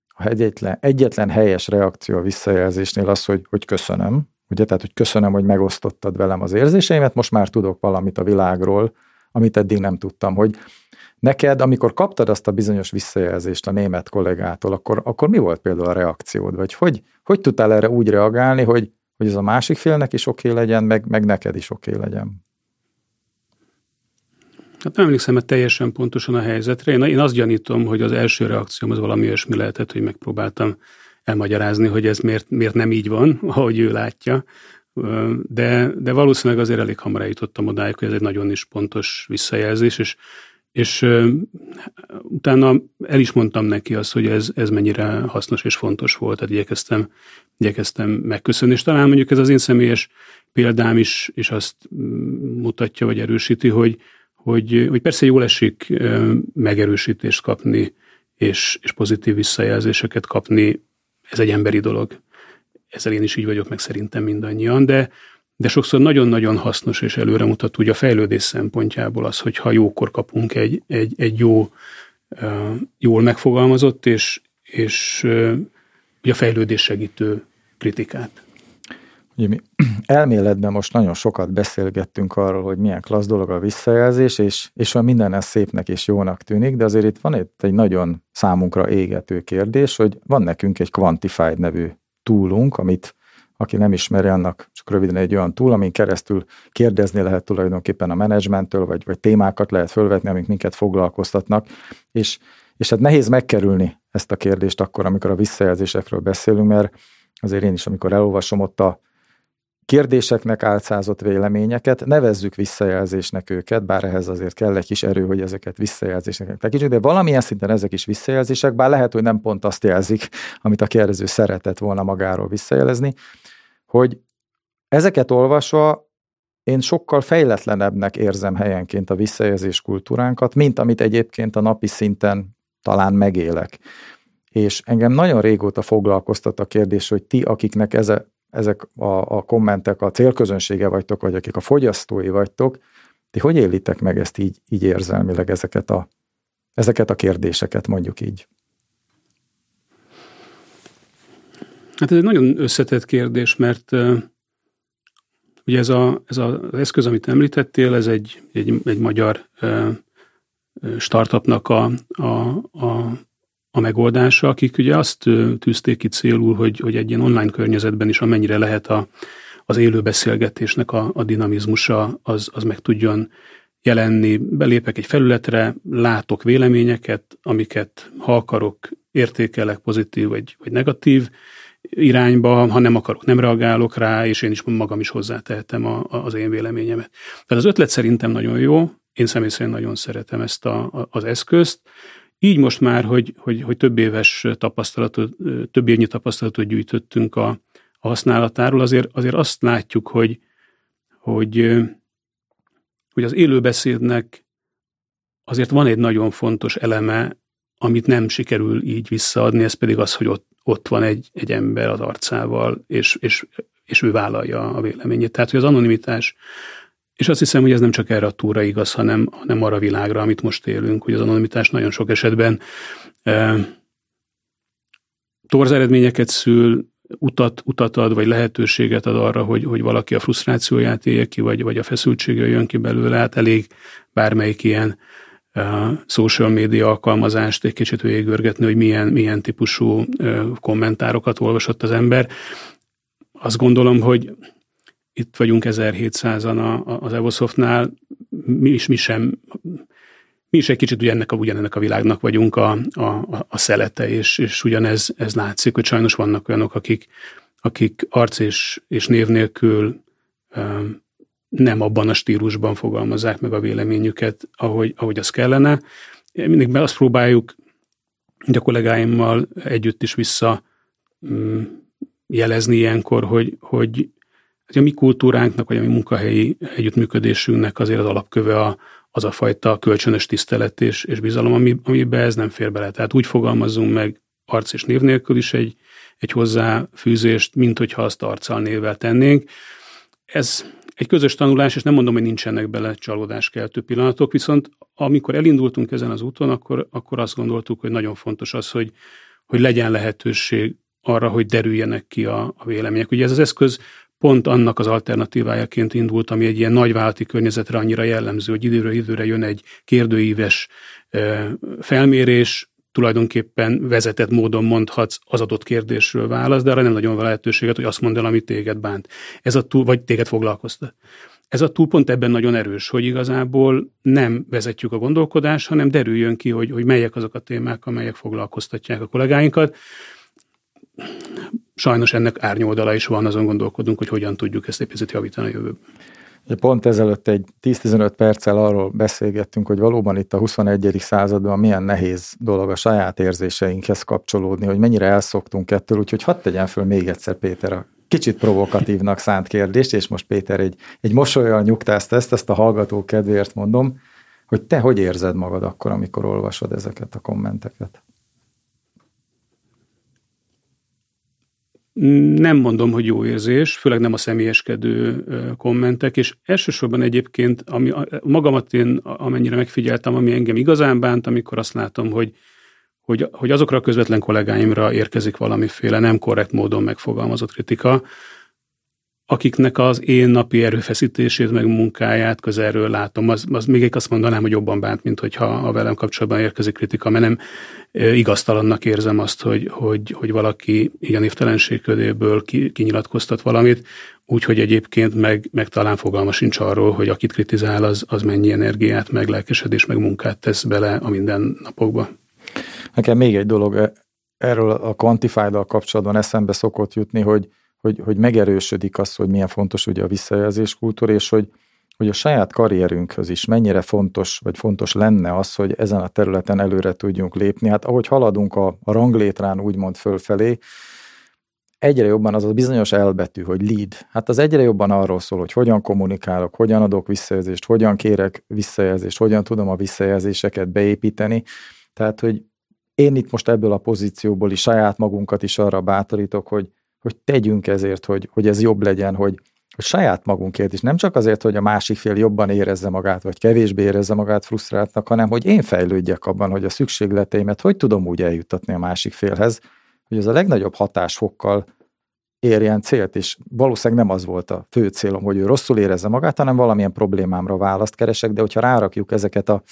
B: a egyetlen, egyetlen helyes reakció a visszajelzésnél az, hogy, hogy köszönöm, ugye, tehát, hogy köszönöm, hogy megosztottad velem az érzéseimet, most már tudok valamit a világról, amit eddig nem tudtam, hogy neked, amikor kaptad azt a bizonyos visszajelzést a német kollégától, akkor, akkor mi volt például a reakciód, vagy hogy, hogy tudtál erre úgy reagálni, hogy, hogy ez a másik félnek is oké legyen, meg, meg neked is oké legyen?
C: Hát nem emlékszem mert teljesen pontosan a helyzetre. Én, én azt gyanítom, hogy az első reakcióm az valami olyasmi lehetett, hogy megpróbáltam elmagyarázni, hogy ez miért, miért nem így van, ahogy ő látja. De, de valószínűleg azért elég hamar eljutottam odáig, hogy ez egy nagyon is pontos visszajelzés, és, és utána el is mondtam neki azt, hogy ez, ez mennyire hasznos és fontos volt, tehát igyekeztem, igyekeztem megköszönni, és talán mondjuk ez az én személyes példám is, is azt mutatja, vagy erősíti, hogy, hogy, hogy persze jól esik megerősítést kapni, és, és pozitív visszajelzéseket kapni, ez egy emberi dolog. Ezzel én is így vagyok, meg szerintem mindannyian, de, de sokszor nagyon-nagyon hasznos és előremutató ugye a fejlődés szempontjából az, hogyha jókor kapunk egy, egy, egy jó, jól megfogalmazott és, és a fejlődés segítő kritikát.
B: Ugye mi elméletben most nagyon sokat beszélgettünk arról, hogy milyen klassz dolog a visszajelzés, és, és olyan minden ez szépnek és jónak tűnik, de azért itt van itt egy nagyon számunkra égető kérdés, hogy van nekünk egy Quantified nevű túlunk, amit aki nem ismeri, annak csak röviden egy olyan túl, amin keresztül kérdezni lehet tulajdonképpen a menedzsmenttől, vagy, vagy témákat lehet fölvetni, amik minket foglalkoztatnak, és, és hát nehéz megkerülni ezt a kérdést akkor, amikor a visszajelzésekről beszélünk, mert azért én is, amikor elolvasom ott a kérdéseknek álcázott véleményeket, nevezzük visszajelzésnek őket, bár ehhez azért kell egy kis erő, hogy ezeket visszajelzésnek tekintsük, de valamilyen szinten ezek is visszajelzések, bár lehet, hogy nem pont azt jelzik, amit a kérdező szeretett volna magáról visszajelezni, hogy ezeket olvasva én sokkal fejletlenebbnek érzem helyenként a visszajelzés kultúránkat, mint amit egyébként a napi szinten talán megélek. És engem nagyon régóta foglalkoztat a kérdés, hogy ti, akiknek ez a, ezek a, a kommentek a célközönsége vagytok, vagy akik a fogyasztói vagytok, ti hogy élitek meg ezt így, így érzelmileg, ezeket a, ezeket a kérdéseket, mondjuk így?
C: Hát ez egy nagyon összetett kérdés, mert uh, ugye ez, a, ez az eszköz, amit említettél, ez egy, egy, egy magyar uh, startupnak a, a, a a megoldása, akik ugye azt tűzték ki célul, hogy, hogy egy ilyen online környezetben is amennyire lehet a, az élő beszélgetésnek a, a dinamizmusa, az, az meg tudjon jelenni. Belépek egy felületre, látok véleményeket, amiket ha akarok, értékelek pozitív vagy, vagy negatív irányba, ha nem akarok, nem reagálok rá, és én is magam is hozzátehetem a, a, az én véleményemet. Tehát az ötlet szerintem nagyon jó, én személy szerint nagyon szeretem ezt a, a, az eszközt, így most már, hogy, hogy, hogy több éves tapasztalatot, több évnyi tapasztalatot gyűjtöttünk a, a használatáról, azért, azért azt látjuk, hogy, hogy, hogy az élőbeszédnek azért van egy nagyon fontos eleme, amit nem sikerül így visszaadni, ez pedig az, hogy ott, ott van egy, egy ember az arcával, és, és, és ő vállalja a véleményét. Tehát, hogy az anonimitás és azt hiszem, hogy ez nem csak erre a túra igaz, hanem, hanem arra a világra, amit most élünk, hogy az anonimitás nagyon sok esetben e, torz eredményeket szül, utat, utat ad, vagy lehetőséget ad arra, hogy, hogy valaki a frusztrációját élje ki, vagy, vagy a feszültsége jön ki belőle, hát elég bármelyik ilyen uh, social media alkalmazást egy kicsit végigörgetni, hogy milyen, milyen típusú kommentárokat olvasott az ember. Azt gondolom, hogy itt vagyunk 1700-an az Evosoftnál, mi is, mi sem, mi is egy kicsit ugye ennek a, ugyanennek a világnak vagyunk a, a, a szelete, és, és ugyanez ez látszik, hogy sajnos vannak olyanok, akik, akik arc és, és név nélkül nem abban a stílusban fogalmazzák meg a véleményüket, ahogy, ahogy az kellene. Mindig be azt próbáljuk a kollégáimmal együtt is vissza mm, jelezni ilyenkor, hogy, hogy a mi kultúránknak, vagy a mi munkahelyi együttműködésünknek azért az alapköve a, az a fajta kölcsönös tisztelet és, és bizalom, ami, amiben ez nem fér bele. Tehát úgy fogalmazunk meg arc és név nélkül is egy, egy hozzáfűzést, mint hogyha azt arccal névvel tennénk. Ez egy közös tanulás, és nem mondom, hogy nincsenek bele csalódáskeltő pillanatok, viszont amikor elindultunk ezen az úton, akkor, akkor azt gondoltuk, hogy nagyon fontos az, hogy, hogy legyen lehetőség arra, hogy derüljenek ki a, a vélemények. Ugye ez az eszköz pont annak az alternatívájaként indult, ami egy ilyen nagyvállalati környezetre annyira jellemző, hogy időről időre jön egy kérdőíves felmérés, tulajdonképpen vezetett módon mondhatsz az adott kérdésről válasz, de arra nem nagyon van lehetőséget, hogy azt mondd el, amit téged bánt. Ez a túl, vagy téged foglalkoztat. Ez a túlpont ebben nagyon erős, hogy igazából nem vezetjük a gondolkodást, hanem derüljön ki, hogy, hogy melyek azok a témák, amelyek foglalkoztatják a kollégáinkat. Sajnos ennek árnyoldala is van, azon gondolkodunk, hogy hogyan tudjuk ezt egy picit javítani a jövőben.
B: Pont ezelőtt egy 10-15 perccel arról beszélgettünk, hogy valóban itt a 21. században milyen nehéz dolog a saját érzéseinkhez kapcsolódni, hogy mennyire elszoktunk ettől, úgyhogy hadd tegyen föl még egyszer Péter a kicsit provokatívnak szánt kérdést, és most Péter egy, egy mosolyal nyugtázt ezt, ezt a hallgató kedvéért mondom, hogy te hogy érzed magad akkor, amikor olvasod ezeket a kommenteket?
C: Nem mondom, hogy jó érzés, főleg nem a személyeskedő kommentek, és elsősorban egyébként, ami magamat én amennyire megfigyeltem, ami engem igazán bánt, amikor azt látom, hogy, hogy, hogy azokra a közvetlen kollégáimra érkezik valamiféle nem korrekt módon megfogalmazott kritika, akiknek az én napi erőfeszítését, meg munkáját közelről látom, az, az még azt mondanám, hogy jobban bánt, mint hogyha a velem kapcsolatban érkezik kritika, mert nem igaztalannak érzem azt, hogy, hogy, hogy valaki ilyen névtelenségködéből ki, kinyilatkoztat valamit, úgyhogy egyébként meg, meg talán fogalma sincs arról, hogy akit kritizál, az, az mennyi energiát, meg lelkesedés, meg munkát tesz bele a mindennapokba.
B: Nekem még egy dolog, e, erről a quantified kapcsolatban eszembe szokott jutni, hogy hogy, hogy megerősödik az, hogy milyen fontos ugye a visszajelzés kultúra, és hogy, hogy a saját karrierünkhöz is mennyire fontos, vagy fontos lenne az, hogy ezen a területen előre tudjunk lépni. Hát ahogy haladunk a, a ranglétrán úgymond fölfelé, egyre jobban az a bizonyos elbetű, hogy lead. Hát az egyre jobban arról szól, hogy hogyan kommunikálok, hogyan adok visszajelzést, hogyan kérek visszajelzést, hogyan tudom a visszajelzéseket beépíteni. Tehát, hogy én itt most ebből a pozícióból is saját magunkat is arra bátorítok, hogy hogy tegyünk ezért, hogy, hogy ez jobb legyen, hogy, hogy saját magunkért is, nem csak azért, hogy a másik fél jobban érezze magát, vagy kevésbé érezze magát frusztráltnak, hanem hogy én fejlődjek abban, hogy a szükségleteimet hogy tudom úgy eljuttatni a másik félhez, hogy ez a legnagyobb hatásfokkal érjen célt, és valószínűleg nem az volt a fő célom, hogy ő rosszul érezze magát, hanem valamilyen problémámra választ keresek, de hogyha rárakjuk ezeket a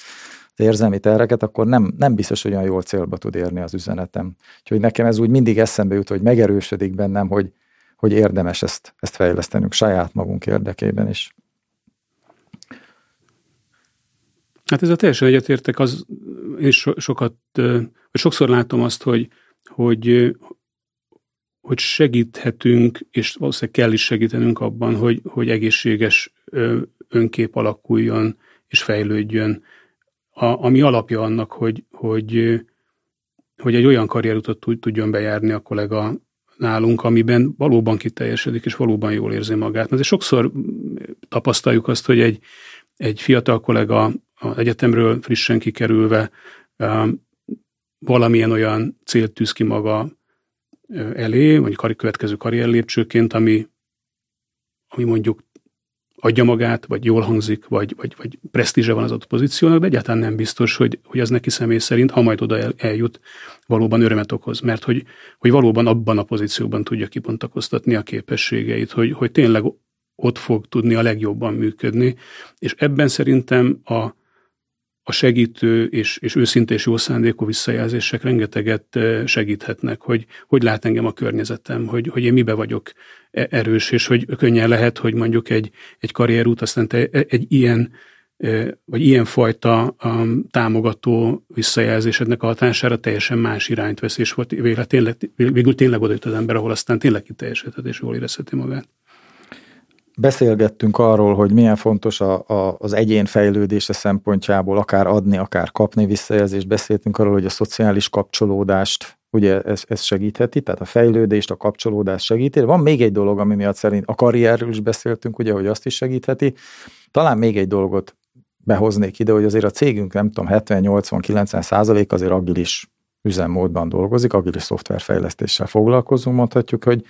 B: az érzelmi terreket, akkor nem, nem biztos, hogy olyan jól célba tud érni az üzenetem. Úgyhogy nekem ez úgy mindig eszembe jut, hogy megerősödik bennem, hogy, hogy érdemes ezt, ezt fejlesztenünk saját magunk érdekében is.
C: Hát ez a teljesen egyetértek, az, én so, sokat, vagy sokszor látom azt, hogy, hogy, hogy segíthetünk, és valószínűleg kell is segítenünk abban, hogy, hogy egészséges önkép alakuljon és fejlődjön a, ami alapja annak, hogy, hogy, hogy egy olyan karrierutat tudjon bejárni a kollega nálunk, amiben valóban kiteljesedik, és valóban jól érzi magát. Mert sokszor tapasztaljuk azt, hogy egy, egy fiatal kollega az egyetemről frissen kikerülve valamilyen olyan célt tűz ki maga elé, vagy következő karrier lépcsőként, ami, ami mondjuk adja magát, vagy jól hangzik, vagy, vagy, vagy presztízse van az ott pozíciónak, de egyáltalán nem biztos, hogy, hogy az neki személy szerint, ha majd oda el, eljut, valóban örömet okoz, mert hogy, hogy valóban abban a pozícióban tudja kibontakoztatni a képességeit, hogy, hogy tényleg ott fog tudni a legjobban működni, és ebben szerintem a, a segítő és, és őszinte és jó szándékú visszajelzések rengeteget segíthetnek, hogy hogy lát engem a környezetem, hogy, hogy én mibe vagyok erős, és hogy könnyen lehet, hogy mondjuk egy, egy karrierút aztán te egy ilyen vagy ilyenfajta um, támogató visszajelzésednek a hatására teljesen más irányt vesz, és volt, végül, tényleg, végül tényleg oda jut az ember, ahol aztán tényleg kiteljesedhet, és jól érezheti magát.
B: Beszélgettünk arról, hogy milyen fontos a, a, az egyén fejlődése szempontjából, akár adni, akár kapni visszajelzést. Beszéltünk arról, hogy a szociális kapcsolódást ugye ez, ez segítheti, tehát a fejlődést, a kapcsolódást segíti. Van még egy dolog, ami miatt szerint a karrierről is beszéltünk, ugye, hogy azt is segítheti. Talán még egy dolgot behoznék ide, hogy azért a cégünk, nem tudom, 70-80-90 százalék azért agilis üzemmódban dolgozik, agilis szoftverfejlesztéssel foglalkozunk, mondhatjuk, hogy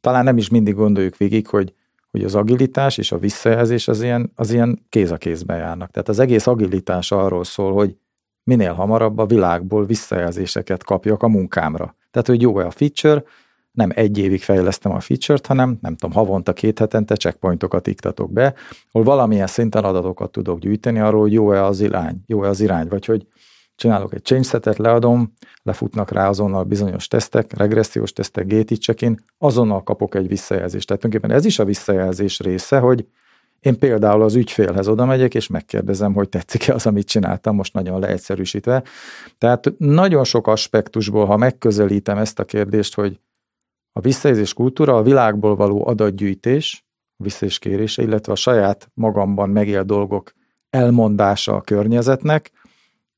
B: talán nem is mindig gondoljuk végig, hogy, hogy az agilitás és a visszajelzés az ilyen, az ilyen kéz a kézbe járnak. Tehát az egész agilitás arról szól, hogy minél hamarabb a világból visszajelzéseket kapjak a munkámra. Tehát, hogy jó-e a feature, nem egy évig fejlesztem a feature-t, hanem nem tudom, havonta, két hetente checkpointokat iktatok be, hol valamilyen szinten adatokat tudok gyűjteni arról, hogy jó-e az irány, jó-e az irány, vagy hogy csinálok egy change setet, leadom, lefutnak rá azonnal bizonyos tesztek, regressziós tesztek, gate azonnal kapok egy visszajelzést. Tehát tulajdonképpen ez is a visszajelzés része, hogy én például az ügyfélhez oda megyek, és megkérdezem, hogy tetszik-e az, amit csináltam, most nagyon leegyszerűsítve. Tehát nagyon sok aspektusból, ha megközelítem ezt a kérdést, hogy a visszajelzés kultúra a világból való adatgyűjtés, a visszajelzés kérése, illetve a saját magamban megél dolgok elmondása a környezetnek,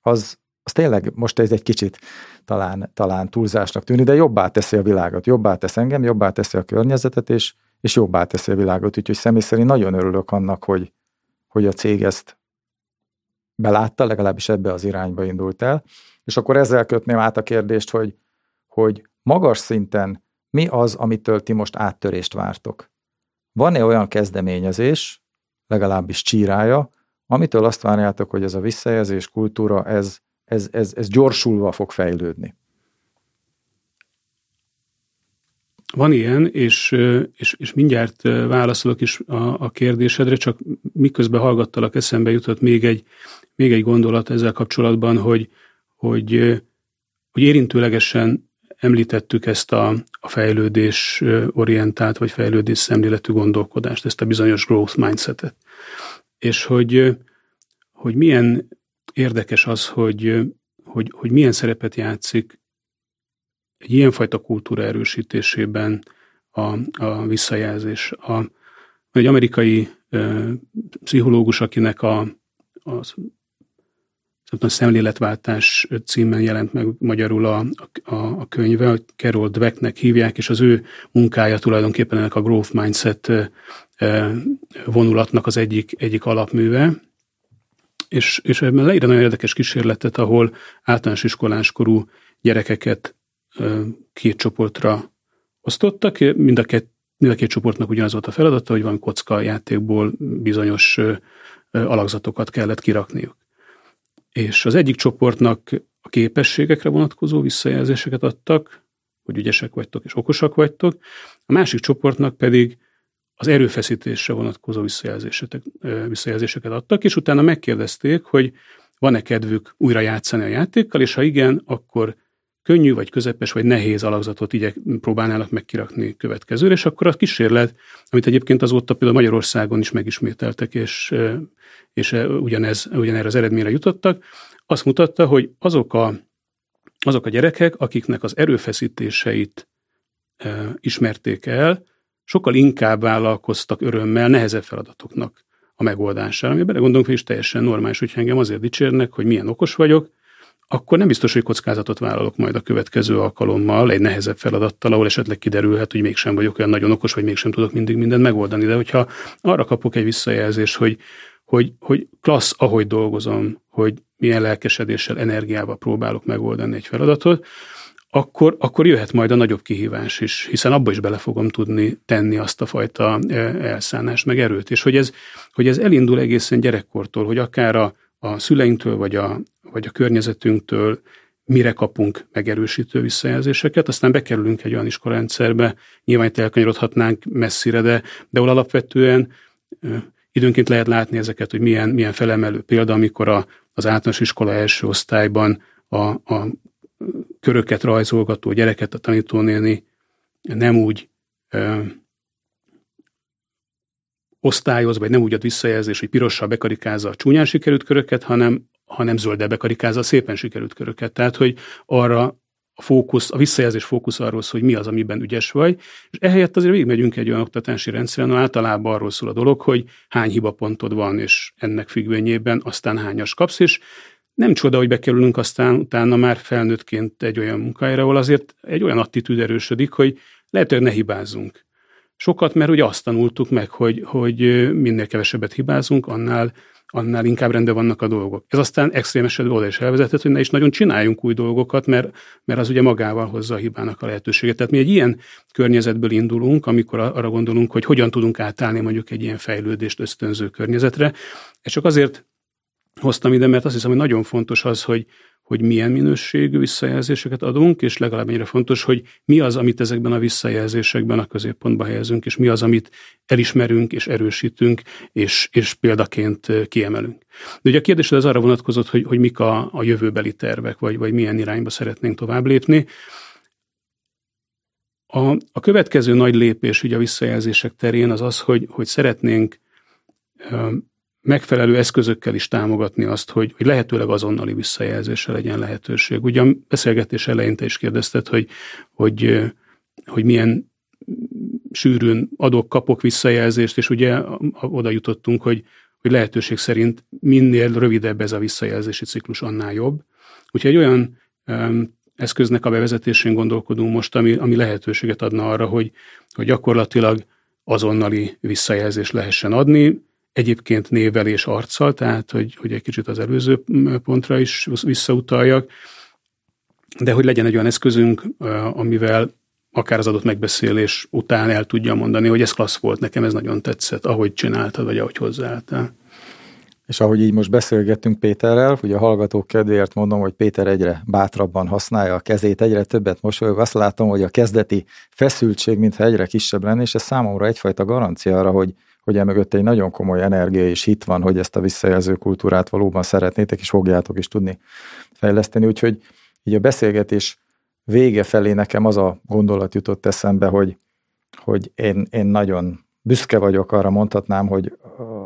B: az, az tényleg most ez egy kicsit talán, talán túlzásnak tűnik, de jobbá teszi a világot, jobbá tesz engem, jobbá teszi a környezetet, és, és jobbá teszi a világot. Úgyhogy személy szerint nagyon örülök annak, hogy, hogy a cég ezt belátta, legalábbis ebbe az irányba indult el. És akkor ezzel kötném át a kérdést, hogy, hogy magas szinten mi az, amitől ti most áttörést vártok? Van-e olyan kezdeményezés, legalábbis csírája, amitől azt várjátok, hogy ez a visszajelzés kultúra, ez, ez, ez, ez gyorsulva fog fejlődni?
C: Van ilyen, és, és, és mindjárt válaszolok is a, a kérdésedre, csak miközben hallgattalak, eszembe jutott még egy, még egy gondolat ezzel kapcsolatban, hogy, hogy, hogy érintőlegesen említettük ezt a, a fejlődés orientált, vagy fejlődés szemléletű gondolkodást, ezt a bizonyos growth mindsetet. És hogy, hogy milyen érdekes az, hogy, hogy, hogy milyen szerepet játszik egy ilyenfajta kultúra erősítésében a, a visszajelzés. A, egy amerikai ö, pszichológus, akinek a, az a szemléletváltás címen jelent meg magyarul a, a, a könyve, hogy Carol Dwecknek hívják, és az ő munkája tulajdonképpen ennek a growth mindset vonulatnak az egyik, egyik alapműve. És, és ebben leír nagyon érdekes kísérletet, ahol általános iskoláskorú gyerekeket két csoportra osztottak, mind a, két, mind a két csoportnak ugyanaz volt a feladata, hogy van kocka játékból bizonyos alakzatokat kellett kirakniuk. És az egyik csoportnak a képességekre vonatkozó visszajelzéseket adtak, hogy ügyesek vagytok és okosak vagytok, a másik csoportnak pedig az erőfeszítésre vonatkozó visszajelzéseket, adtak, és utána megkérdezték, hogy van-e kedvük újra játszani a játékkal, és ha igen, akkor könnyű, vagy közepes, vagy nehéz alakzatot így próbálnának megkirakni következőre, és akkor a kísérlet, amit egyébként azóta például Magyarországon is megismételtek, és, és ugyanez, ugyanerre az eredményre jutottak, azt mutatta, hogy azok a, azok a gyerekek, akiknek az erőfeszítéseit e, ismerték el, sokkal inkább vállalkoztak örömmel nehezebb feladatoknak a megoldására. Ami belegondolunk, hogy is teljesen normális, hogy engem azért dicsérnek, hogy milyen okos vagyok, akkor nem biztos, hogy kockázatot vállalok majd a következő alkalommal egy nehezebb feladattal, ahol esetleg kiderülhet, hogy mégsem vagyok olyan nagyon okos, vagy mégsem tudok mindig mindent megoldani. De hogyha arra kapok egy visszajelzést, hogy, hogy, hogy klassz, ahogy dolgozom, hogy milyen lelkesedéssel, energiával próbálok megoldani egy feladatot, akkor, akkor jöhet majd a nagyobb kihívás is, hiszen abba is bele fogom tudni tenni azt a fajta e, elszánást, meg erőt. És hogy ez, hogy ez elindul egészen gyerekkortól, hogy akár a, a szüleinktől, vagy a, vagy a környezetünktől mire kapunk megerősítő visszajelzéseket, aztán bekerülünk egy olyan iskolarendszerbe, nyilván itt elkanyarodhatnánk messzire, de, de ahol alapvetően időnként lehet látni ezeket, hogy milyen, milyen felemelő példa, amikor a, az általános iskola első osztályban a, a köröket rajzolgató gyereket, a tanítónéni nem úgy osztályoz, vagy nem úgy ad visszajelzés, hogy pirossal bekarikázza a csúnyán sikerült köröket, hanem, hanem zöldel bekarikázza a szépen sikerült köröket. Tehát, hogy arra a fókusz, a visszajelzés fókusz arról szól, hogy mi az, amiben ügyes vagy, és ehelyett azért végigmegyünk egy olyan oktatási rendszeren, általában arról szól a dolog, hogy hány hibapontod van, és ennek függvényében aztán hányas kapsz, és nem csoda, hogy bekerülünk aztán utána már felnőttként egy olyan munkahelyre, ahol azért egy olyan attitűd erősödik, hogy lehet, hogy ne hibázzunk. Sokat, mert ugye azt tanultuk meg, hogy, hogy minél kevesebbet hibázunk, annál annál inkább rendben vannak a dolgok. Ez aztán extrém esetben oda is elvezetett, hogy ne is nagyon csináljunk új dolgokat, mert, mert az ugye magával hozza a hibának a lehetőséget. Tehát mi egy ilyen környezetből indulunk, amikor arra gondolunk, hogy hogyan tudunk átállni mondjuk egy ilyen fejlődést ösztönző környezetre. És csak azért hoztam ide, mert azt hiszem, hogy nagyon fontos az, hogy, hogy milyen minőségű visszajelzéseket adunk, és legalább ennyire fontos, hogy mi az, amit ezekben a visszajelzésekben a középpontba helyezünk, és mi az, amit elismerünk és erősítünk, és, és példaként kiemelünk. De ugye a kérdés az arra vonatkozott, hogy, hogy mik a, a jövőbeli tervek, vagy, vagy milyen irányba szeretnénk tovább lépni. A, a következő nagy lépés ugye a visszajelzések terén az az, hogy, hogy szeretnénk megfelelő eszközökkel is támogatni azt, hogy, hogy lehetőleg azonnali visszajelzésre legyen lehetőség. Ugye a beszélgetés elején te is kérdezted, hogy, hogy, hogy milyen sűrűn adok, kapok visszajelzést, és ugye oda jutottunk, hogy, hogy lehetőség szerint minél rövidebb ez a visszajelzési ciklus, annál jobb. Úgyhogy egy olyan eszköznek a bevezetésén gondolkodunk most, ami, ami lehetőséget adna arra, hogy, hogy gyakorlatilag azonnali visszajelzést lehessen adni, egyébként névvel és arccal, tehát hogy, hogy egy kicsit az előző pontra is visszautaljak, de hogy legyen egy olyan eszközünk, amivel akár az adott megbeszélés után el tudja mondani, hogy ez klassz volt, nekem ez nagyon tetszett, ahogy csináltad, vagy ahogy hozzáálltál.
B: És ahogy így most beszélgettünk Péterrel, ugye a hallgatók kedvéért mondom, hogy Péter egyre bátrabban használja a kezét, egyre többet mosolyog. Azt látom, hogy a kezdeti feszültség mintha egyre kisebb lenne, és ez számomra egyfajta garancia arra, hogy hogy emögött egy nagyon komoly energia és hit van, hogy ezt a visszajelző kultúrát valóban szeretnétek, és fogjátok is tudni fejleszteni. Úgyhogy így a beszélgetés vége felé nekem az a gondolat jutott eszembe, hogy, hogy én, én nagyon büszke vagyok, arra mondhatnám, hogy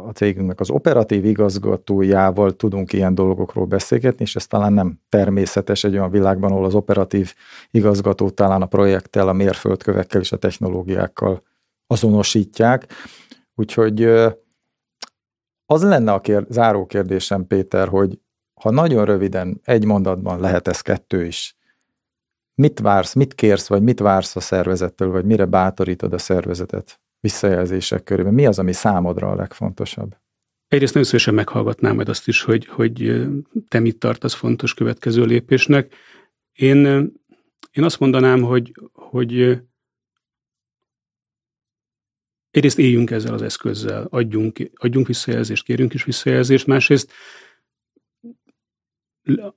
B: a cégünknek az operatív igazgatójával tudunk ilyen dolgokról beszélgetni, és ez talán nem természetes egy olyan világban, ahol az operatív igazgató talán a projekttel, a mérföldkövekkel és a technológiákkal azonosítják. Úgyhogy az lenne a kér, záró kérdésem, Péter, hogy ha nagyon röviden, egy mondatban lehet ez kettő is, mit vársz, mit kérsz, vagy mit vársz a szervezettől, vagy mire bátorítod a szervezetet visszajelzések körében? Mi az, ami számodra a legfontosabb?
C: Egyrészt nagyon szívesen meghallgatnám majd azt is, hogy, hogy te mit tartasz fontos következő lépésnek. Én, én azt mondanám, hogy, hogy egyrészt éljünk ezzel az eszközzel, adjunk, adjunk visszajelzést, kérjünk is visszajelzést, másrészt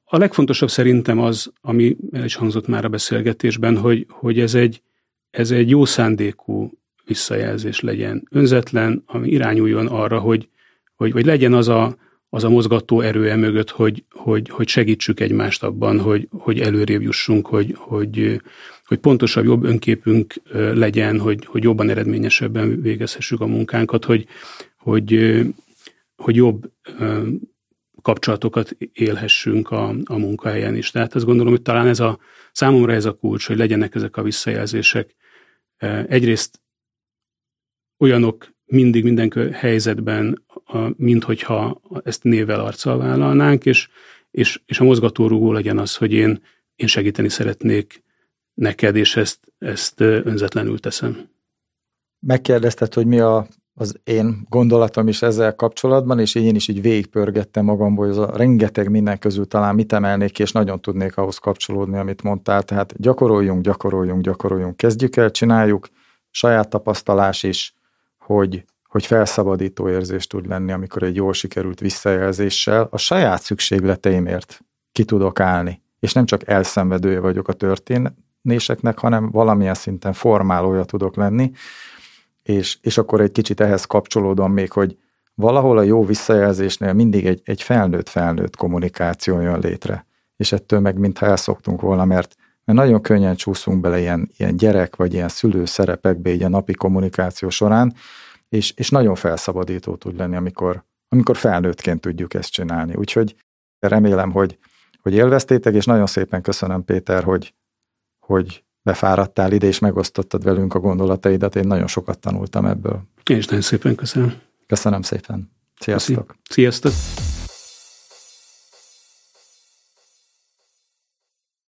C: a legfontosabb szerintem az, ami el is hangzott már a beszélgetésben, hogy, hogy ez, egy, ez egy jó szándékú visszajelzés legyen, önzetlen, ami irányuljon arra, hogy, hogy, hogy legyen az a, az a mozgató erő e mögött, hogy, hogy, hogy segítsük egymást abban, hogy, hogy előrébb jussunk, hogy, hogy, hogy pontosabb, jobb önképünk legyen, hogy, hogy jobban eredményesebben végezhessük a munkánkat, hogy, hogy, hogy jobb kapcsolatokat élhessünk a, a munkahelyen is. Tehát azt gondolom, hogy talán ez a számomra ez a kulcs, hogy legyenek ezek a visszajelzések. Egyrészt olyanok mindig minden helyzetben, mint hogyha ezt névvel arccal vállalnánk, és, és, és a mozgatórugó legyen az, hogy én, én segíteni szeretnék neked, és ezt, ezt önzetlenül teszem.
B: Megkérdezted, hogy mi a, az én gondolatom is ezzel kapcsolatban, és én is így végigpörgettem magamból, hogy az a rengeteg minden közül talán mit emelnék ki, és nagyon tudnék ahhoz kapcsolódni, amit mondtál. Tehát gyakoroljunk, gyakoroljunk, gyakoroljunk, kezdjük el, csináljuk, saját tapasztalás is, hogy, hogy felszabadító érzés tud lenni, amikor egy jól sikerült visszajelzéssel a saját szükségleteimért ki tudok állni. És nem csak elszenvedője vagyok a történet, néseknek, hanem valamilyen szinten formálója tudok lenni, és, és akkor egy kicsit ehhez kapcsolódom még, hogy valahol a jó visszajelzésnél mindig egy, egy felnőtt-felnőtt kommunikáció jön létre, és ettől meg mintha elszoktunk volna, mert, mert nagyon könnyen csúszunk bele ilyen, ilyen gyerek vagy ilyen szülő szerepekbe így a napi kommunikáció során, és, és nagyon felszabadító tud lenni, amikor, amikor felnőttként tudjuk ezt csinálni. Úgyhogy remélem, hogy, hogy élveztétek, és nagyon szépen köszönöm, Péter, hogy, hogy befáradtál ide, és megosztottad velünk a gondolataidat. Én nagyon sokat tanultam ebből.
C: Én is nagyon szépen köszönöm.
B: Köszönöm szépen. Sziasztok.
C: Sziasztok.